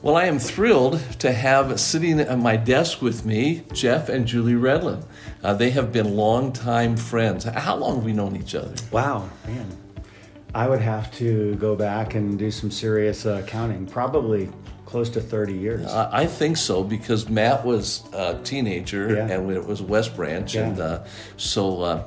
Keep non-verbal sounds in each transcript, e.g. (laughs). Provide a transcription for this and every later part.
Well, I am thrilled to have sitting at my desk with me Jeff and Julie Redlin. Uh, they have been longtime friends. How long have we known each other? Wow, man. I would have to go back and do some serious uh, counting. Probably close to 30 years. Uh, I think so because Matt was a teenager Yeah. and it was West Branch, Yeah. and uh, so uh,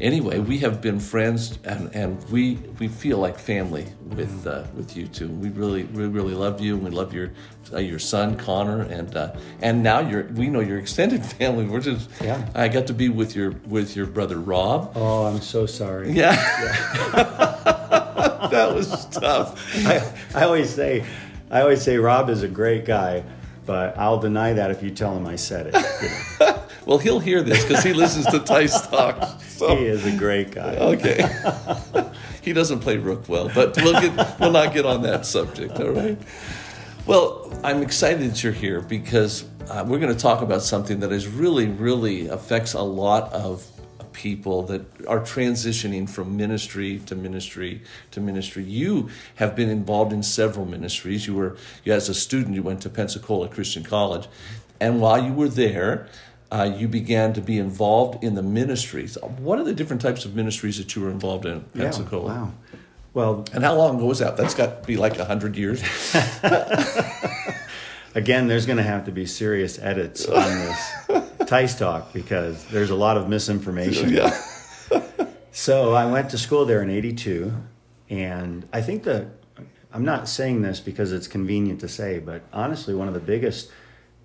anyway, we have been friends and, and we we feel like family with uh, with you two. We really we really love you. and We love your uh, your son Connor and uh, and now your we know your extended (laughs) family. We're just Yeah. I got to be with your with your brother Rob. oh, I'm so sorry. Yeah, (laughs) that was tough. I, I always say, I always say Rob is a great guy, but I'll deny that if you tell him I said it. you know. (laughs) Well, he'll hear this because he listens to Tice Talk. So. He is a great guy. Okay. (laughs) he doesn't play rook well, but we'll get we'll not get on that subject. All right. Well, I'm excited that you're here because uh, we're going to talk about something that is really, really affects a lot of people that are transitioning from ministry to ministry to ministry. You have been involved in several ministries. You were, you, as a student, you went to Pensacola Christian College, and while you were there, uh, you began to be involved in the ministries. What are the different types of ministries that you were involved in Yeah, Pensacola? wow. Well, And how long ago was that? That's got to be like 100 years. (laughs) (laughs) again, there's going to have to be serious edits on this (laughs) Tice talk because there's a lot of misinformation. yeah. So I went to school there in 82, and I think that I'm not saying this because it's convenient to say, but honestly, one of the biggest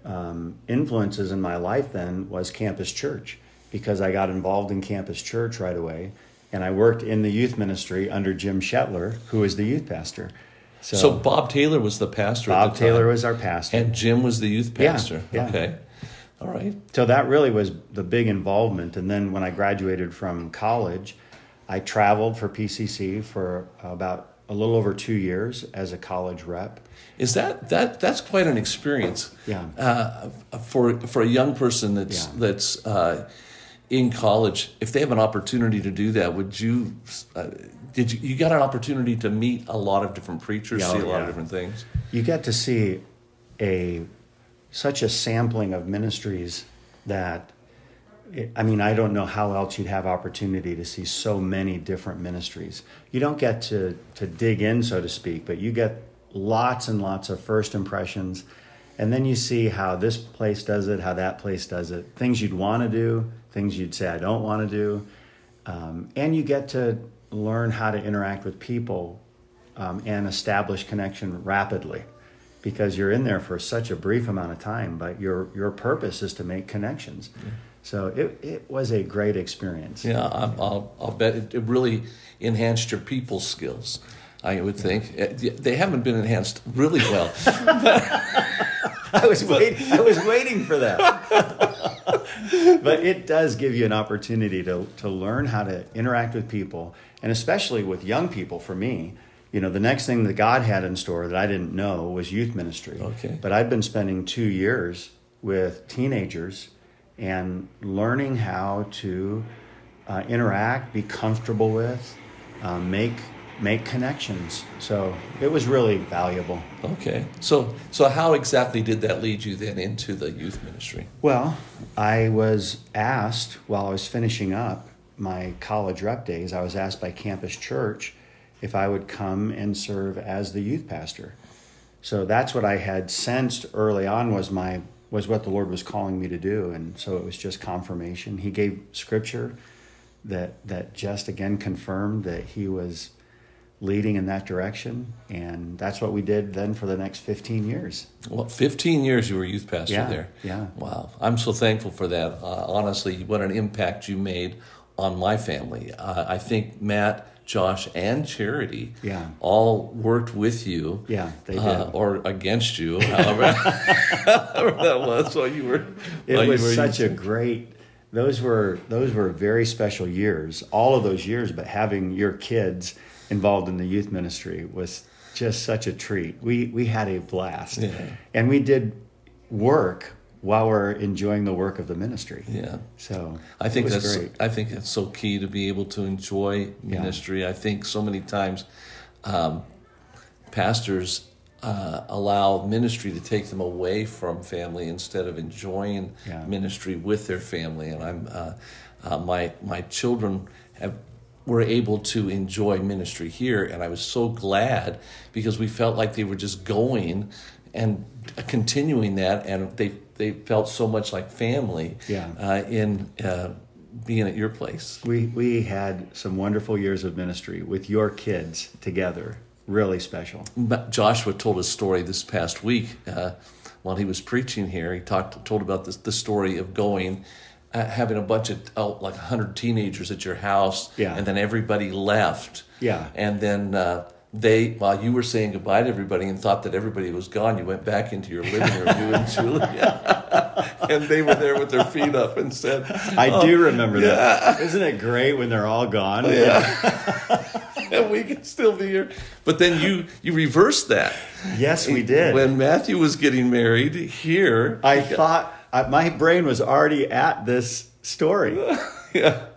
um, influences in my life then was campus church because I got involved in campus church right away. And I worked in the youth ministry under Jim Shetler, who was the youth pastor. So, So Bob Taylor was the pastor. Bob the Taylor was our pastor. and Jim was the youth Yeah, pastor. yeah. Okay, all right. So that really was the big involvement. And then when I graduated from college, I traveled for PCC for about a little over two years as a college rep. Is that that that's quite an experience? Yeah. Uh, for for a young person that's Yeah. that's uh, in college, if they have an opportunity to do that, would you? Uh, did you, you got an opportunity to meet a lot of different preachers, Yeah, see a oh, lot of different things? You get to see a such a sampling of ministries that I mean, I don't know how else you'd have opportunity to see so many different ministries. You don't get to to dig in, so to speak, but you get lots and lots of first impressions, and then you see how this place does it, how that place does it, things you'd want to do, things you'd say I don't want to do, um, and you get to learn how to interact with people um, and establish connection rapidly because you're in there for such a brief amount of time but your your purpose is to make connections so it, it was a great experience Yeah, I, I'll, I'll bet it, it really enhanced your people skills. I would think Uh, they haven't been enhanced really well. (laughs) i was waiting i was waiting for that (laughs) but it does give you an opportunity to to learn how to interact with people and especially with young people for me you know the next thing that god had in store that i didn't know was youth ministry Okay. but i'd been spending two years with teenagers and learning how to uh, interact be comfortable with um, make make connections so it was really valuable Okay, so so how exactly did that lead you then into the youth ministry? Well, I was asked while I was finishing up my college rep days, I was asked by Campus Church if I would come and serve as the youth pastor. So that's what I had sensed early on was my was what the Lord was calling me to do and so it was just confirmation. He gave scripture that that just again confirmed that he was leading in that direction and that's what we did then for the next 15 years. Well, 15 years you were youth pastor Yeah, there. yeah. Wow. I'm so thankful for that. Uh, honestly, what an impact you made on my family. Uh, I think Matt, Josh, and Charity Yeah. all worked with you. Yeah, they uh, did. or against you, however, (laughs) however that was while you were. it was were such a great those were those were very special years all of those years but having your kids involved in the youth ministry was just such a treat we we had a blast Yeah. and we did work while we're enjoying the work of the ministry Yeah. so I think that's great I think it's so key to be able to enjoy ministry. I think so many times um, pastors uh, allow ministry to take them away from family instead of enjoying Yeah. ministry with their family. And I'm uh, uh, my my children have were able to enjoy ministry here, and I was so glad because we felt like they were just going and continuing that, and they they felt so much like family Yeah. uh, in uh, being at your place. We we had some wonderful years of ministry with your kids together. Really special. But Joshua told a story this past week uh, while he was preaching here. He talked told about this the story of going. Uh, having a bunch of oh, like 100 teenagers at your house Yeah. and then everybody left Yeah. and then uh, they while you were saying goodbye to everybody and thought that everybody was gone you went back into your living room you and Julia (laughs) and they were there with their feet up and said I do oh, remember that. Isn't it great when they're all gone? Oh, yeah. (laughs) and we can still be here but then you you reversed that Yes, we did. when Matthew was getting married here I thought my brain was already at this story. (laughs) yeah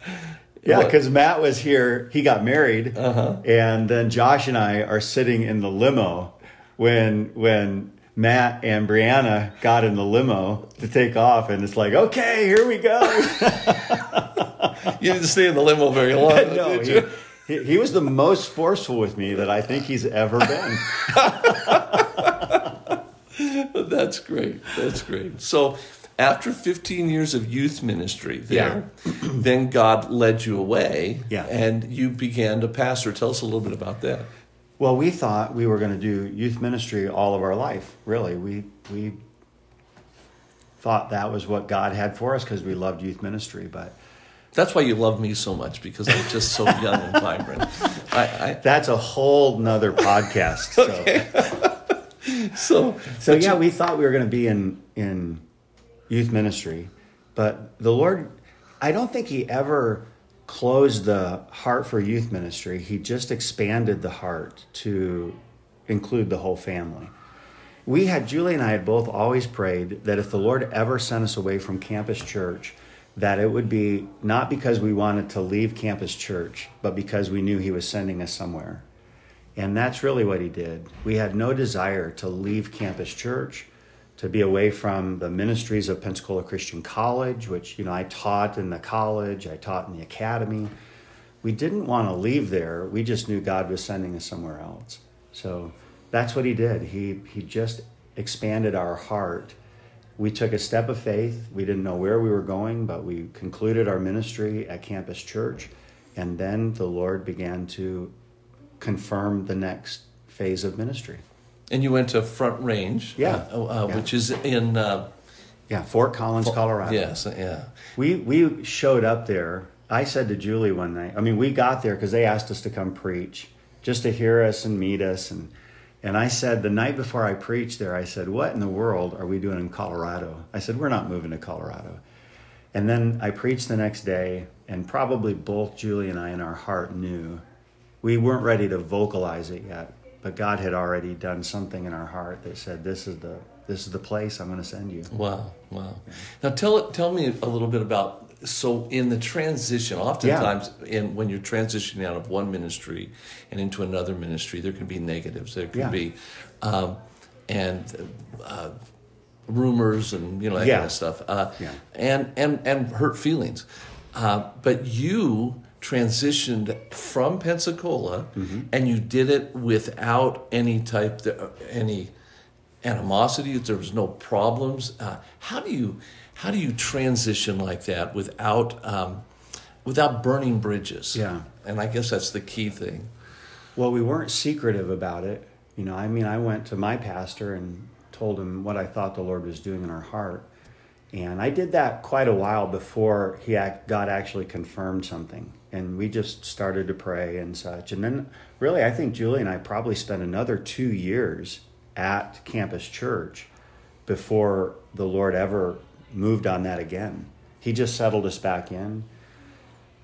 Yeah, because Matt was here. He got married, Uh-huh. and then Josh and I are sitting in the limo when when Matt and Brianna got in the limo to take off, and it's like, okay, here we go. (laughs) you didn't stay in the limo very long (laughs) no, did he, you? he, he was the most forceful with me that I think he's ever been. (laughs) That's great. That's great. So, after 15 years of youth ministry there, then God led you away Yeah. and you began to pastor. Tell us a little bit about that. Well, we thought we were going to do youth ministry all of our life. Really, we we thought that was what God had for us because we loved youth ministry, but. That's why you love me so much because I'm just so young and vibrant. (laughs) I, I, That's a whole nother podcast. So, (laughs) (laughs) so, so yeah, we thought we were going to be in in youth ministry, but the Lord, I don't think He ever closed the heart for youth ministry. He just expanded the heart to include the whole family. We had Julie and I had both always prayed that if the Lord ever sent us away from campus church, that it would be not because we wanted to leave campus church, but because we knew He was sending us somewhere. And that's really what he did. We had no desire to leave campus church, to be away from the ministries of Pensacola Christian College, which, you know, I taught in the college, I taught in the academy. We didn't want to leave there. We just knew God was sending us somewhere else. So that's what he did. He he just expanded our heart. We took a step of faith. We didn't know where we were going, but we concluded our ministry at Campus Church. And then the Lord began to confirm the next phase of ministry. And you went to Front Range, Yeah. uh, uh, Yeah. which is in, uh, Yeah, Fort Collins, Colorado. yes, yeah. We we showed up there. I said to Julie one night. I mean, we got there because they asked us to come preach, just to hear us and meet us. And and I said the night before I preached there, I said, "What in the world are we doing in Colorado?" I said, "We're not moving to Colorado." And then I preached the next day, and probably both Julie and I in our heart knew we weren't ready to vocalize it yet, but God had already done something in our heart that said, "This is the this is the place I'm going to send you." Wow, wow. Now tell tell me a little bit about so in the transition. Oftentimes, in when you're transitioning out of one ministry and into another ministry, there can be negatives. There can Yeah. be, um, and uh, rumors and you know that Yeah. kind of stuff. Uh, Yeah. and and and hurt feelings. Uh, but you transitioned from Pensacola, Mm-hmm. and you did it without any type any animosity. There was no problems. Uh, how do you how do you transition like that without um, without burning bridges? Yeah. and I guess that's the key thing. Well, we weren't secretive about it. You know, I mean, I went to my pastor and told him what I thought the Lord was doing in our heart. And I did that quite a while before he act, God actually confirmed something. And we just started to pray and such. And then, really, I think Julie and I probably spent another two years at Campus Church before the Lord ever moved on that again. He just settled us back in.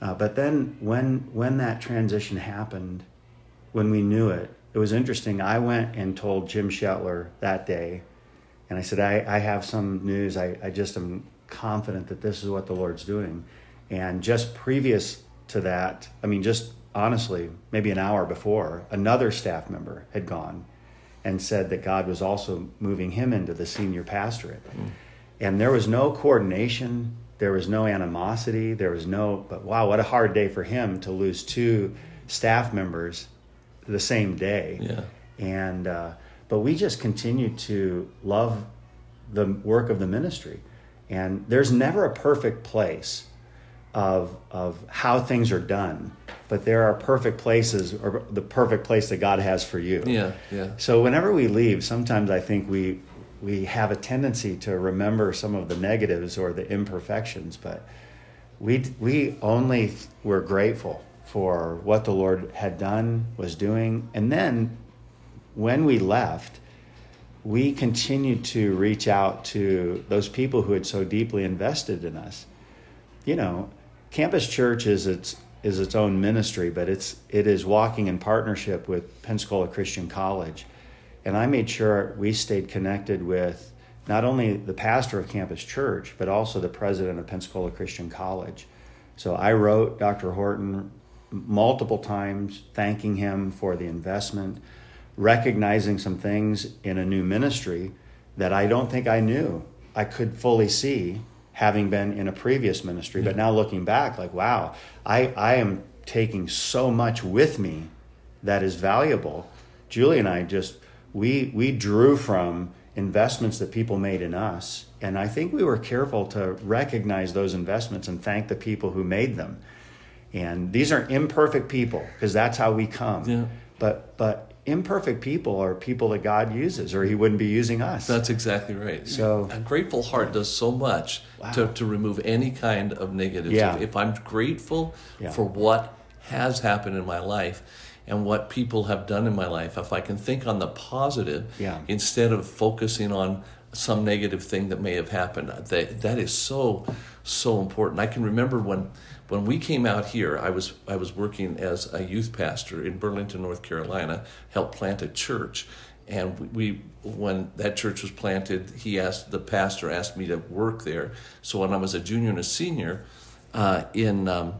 Uh, but then when when that transition happened, when we knew it, it was interesting. I went and told Jim Shetler that day, and I said, I, I have some news. I, I just am confident that this is what the Lord's doing. And just previous to that, I mean, just honestly, maybe an hour before, another staff member had gone. and said that God was also moving him into the senior pastorate. Mm. And there was no coordination, there was no animosity, there was no, but wow, what a hard day for him to lose two staff members the same day. Yeah. And, uh, but we just continue to love the work of the ministry. And there's never a perfect place of, of how things are done, but there are perfect places or the perfect place that God has for you. Yeah, yeah. So whenever we leave, sometimes I think we, we have a tendency to remember some of the negatives or the imperfections, but we, we only were grateful for what the Lord had done, was doing. And then when we left, we continued to reach out to those people who had so deeply invested in us. You know, Campus Church is its is its own ministry, but it's it is walking in partnership with Pensacola Christian College. And I made sure we stayed connected with not only the pastor of Campus Church, but also the president of Pensacola Christian College. So I wrote Dr. Horton multiple times thanking him for the investment recognizing some things in a new ministry that I don't think I knew I could fully see having been in a previous ministry. But now looking back, like, wow, I, I am taking so much with me that is valuable. Julie and I just, we, we drew from investments that people made in us. And I think we were careful to recognize those investments and thank the people who made them. And these are imperfect people because that's how we come. Yeah. But, but imperfect people are people that God uses, or He wouldn't be using us. That's exactly right. So a grateful heart does so much wow. to, to remove any kind of negative. Yeah. If, if I'm grateful yeah. for what has happened in my life and what people have done in my life, if I can think on the positive yeah. instead of focusing on some negative thing that may have happened, that that is so so important. I can remember when when we came out here, I was I was working as a youth pastor in Burlington, North Carolina, helped plant a church, and we when that church was planted, he asked the pastor asked me to work there. So when I was a junior and a senior uh, in um,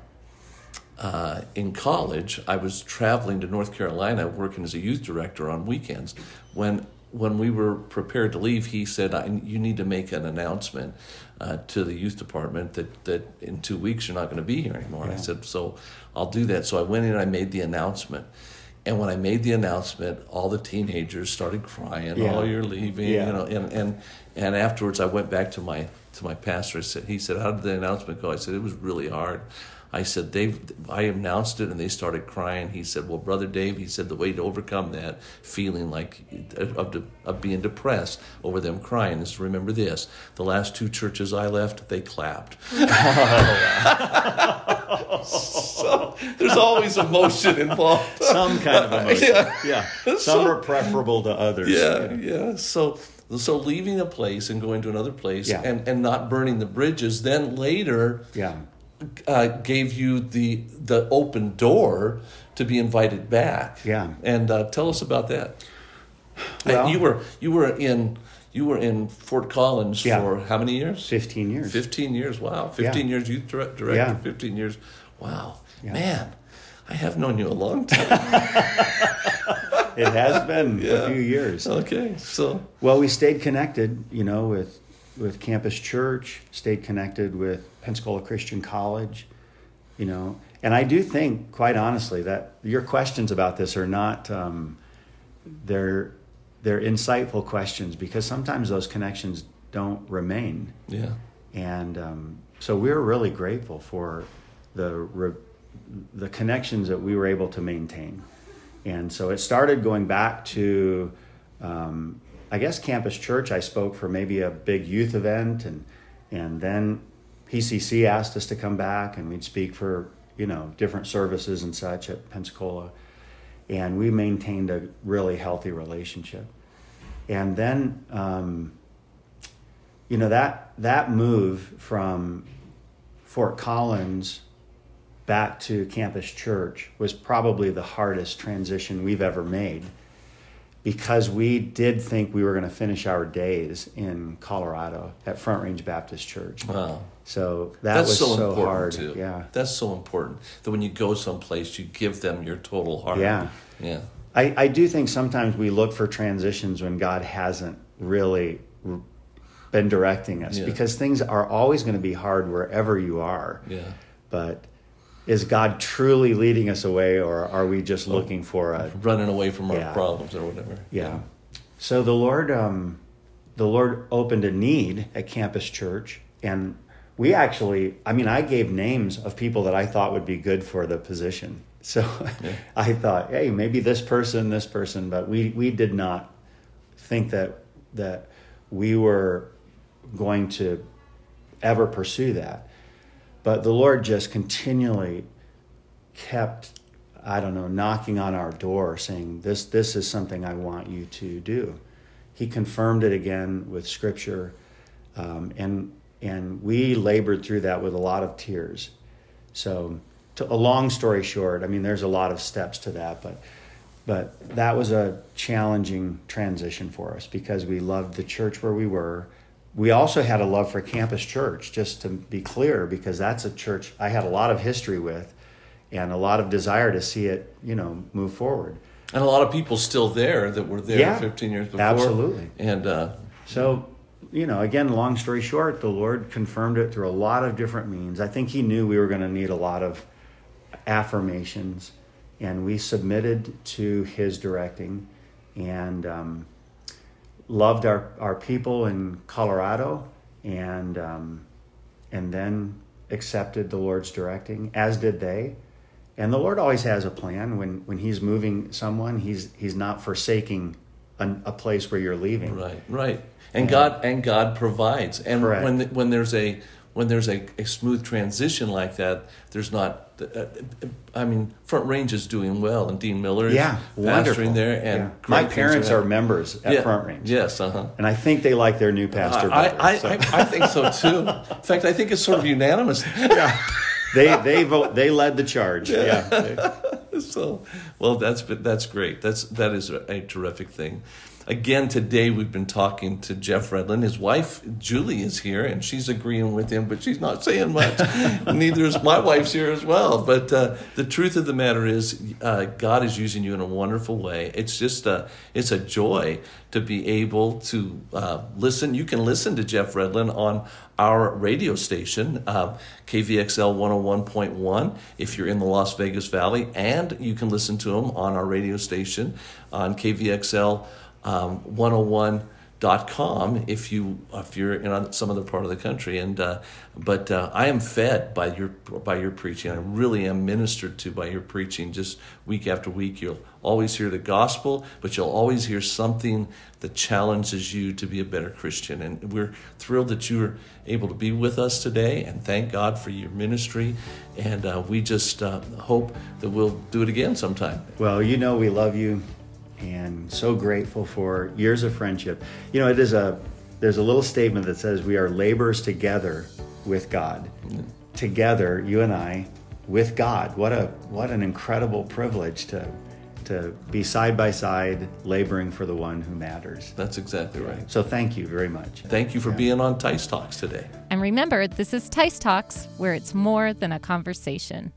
uh, in college, I was traveling to North Carolina working as a youth director on weekends. When when we were prepared to leave, he said, "You need to make an announcement uh, to the youth department that that in two weeks you're not going to be here anymore." Yeah. I said, "So I'll do that." So I went in and I made the announcement. And when I made the announcement, all the teenagers started crying. Yeah. Oh, you're leaving, yeah. you know. And, and and afterwards, I went back to my to my pastor. I said, he said, "How did the announcement go?" I said, "It was really hard." I said, Dave, I announced it and they started crying. He said, Well, Brother Dave, he said, the way to overcome that feeling like of, of being depressed over them crying is to remember this. The last two churches I left, they clapped. (laughs) (laughs) so there's always emotion involved. Some kind of (laughs) emotion. yeah. yeah. Some so, are preferable to others. Yeah, yeah. So so leaving a place and going to another place yeah. and, and not burning the bridges, then later yeah uh, gave you the the open door to be invited back. Yeah. And uh, tell us about that. Well, you were you were in you were in Fort Collins yeah. for how many years? Fifteen years. Fifteen years. Wow. Fifteen yeah. years youth director. Yeah. Fifteen years. Wow. Man, I have known you a long time. (laughs) (laughs) it has been a few years. Okay. So well, we stayed connected. You know, with with Campus Church, stayed connected with Pensacola Christian College, you know. And I do think, quite honestly, that your questions about this are not um, they're they're insightful questions because sometimes those connections don't remain. Yeah. And um, so we're really grateful for the re- the connections that we were able to maintain. And so it started going back to um, I guess Campus Church, I spoke for maybe a big youth event, and and then PCC asked us to come back, and we'd speak for you know different services and such at Pensacola, and we maintained a really healthy relationship. And then, um, you know that that move from Fort Collins back to Campus Church was probably the hardest transition we've ever made because we did think we were going to finish our days in Colorado at Front Range Baptist Church. Wow. So that That's was so, so, important hard. Too. Yeah. That's so important that when you go someplace, you give them your total heart. Yeah. Yeah. I, I do think sometimes we look for transitions when God hasn't really r- been directing us Yeah. because things are always going to be hard wherever you are. Yeah. But is God truly leading us away or are we just looking for a Running away from our Yeah. problems or whatever. yeah. So the Lord, um, the Lord opened a need at Campus Church, and we actually, I mean, I gave names of people that I thought would be good for the position. (laughs) So I thought, hey, maybe this person, this person, but we we did not think that that we were going to ever pursue that. But the Lord just continually kept I don't know knocking on our door saying this this is something I want you to do. He confirmed it again with scripture um, and and we labored through that with a lot of tears. So to a long story short, I mean there's a lot of steps to that but but that was a challenging transition for us because we loved the church where we were. We also had a love for Campus Church, just to be clear, because that's a church I had a lot of history with and a lot of desire to see it, you know, move forward. And a lot of people still there that were there Yeah, 15 years before. absolutely. And uh, So, you know, again, long story short, the Lord confirmed it through a lot of different means. I think He knew we were going to need a lot of affirmations, and we submitted to His directing and um, loved our, our people in Colorado and, um, and then accepted the Lord's directing, as did they. And the Lord always has a plan when, when He's moving someone, He's, he's not forsaking an, a place where you're leaving. right, right. And God and God provides. And Correct. when when there's a when there's a, a smooth transition like that, there's not. Uh, I mean, Front Range is doing well, and Dean Miller is Yeah, wonderful. pastoring there, and Yeah. my parents are happening. members at Yeah, Front Range. Yes, uh huh. and I think they like their new pastor. I, better, I, so. I, I think so too. (laughs) In fact, I think it's sort of unanimous. Yeah. they they vote they led the charge. Yeah, (laughs) so, well, that's that's great. That's that is a terrific thing. Again, today we've been talking to Jeff Redlin. His wife Julie is here, and she's agreeing with him, but she's not saying much. (laughs) Neither is my wife's here as well. But uh, the truth of the matter is, uh, God is using you in a wonderful way. It's just a it's a joy to be able to uh, listen. You can listen to Jeff Redlin on our radio station, uh, KVXL 101.1, if you're in the Las Vegas Valley, and you can listen to him on our radio station on KVXL um, 101.com if you if you're in some other part of the country. And uh, but uh, I am fed by your by your preaching. I really am ministered to by your preaching. Just week after week, you'll always hear the gospel, but you'll always hear something that challenges you to be a better Christian. And we're thrilled that you are able to be with us today, and thank God for your ministry. And uh, we just uh, hope that we'll do it again sometime. Well, you know we love you, and so grateful for years of friendship. You know, it is a there's a little statement that says we are laborers together with God. Together, you and I, with God. What a what an incredible privilege to to be side by side laboring for the one who matters. That's exactly right. So thank you very much. Thank you for being on Tice Talks today. And remember, this is Tice Talks, where it's more than a conversation.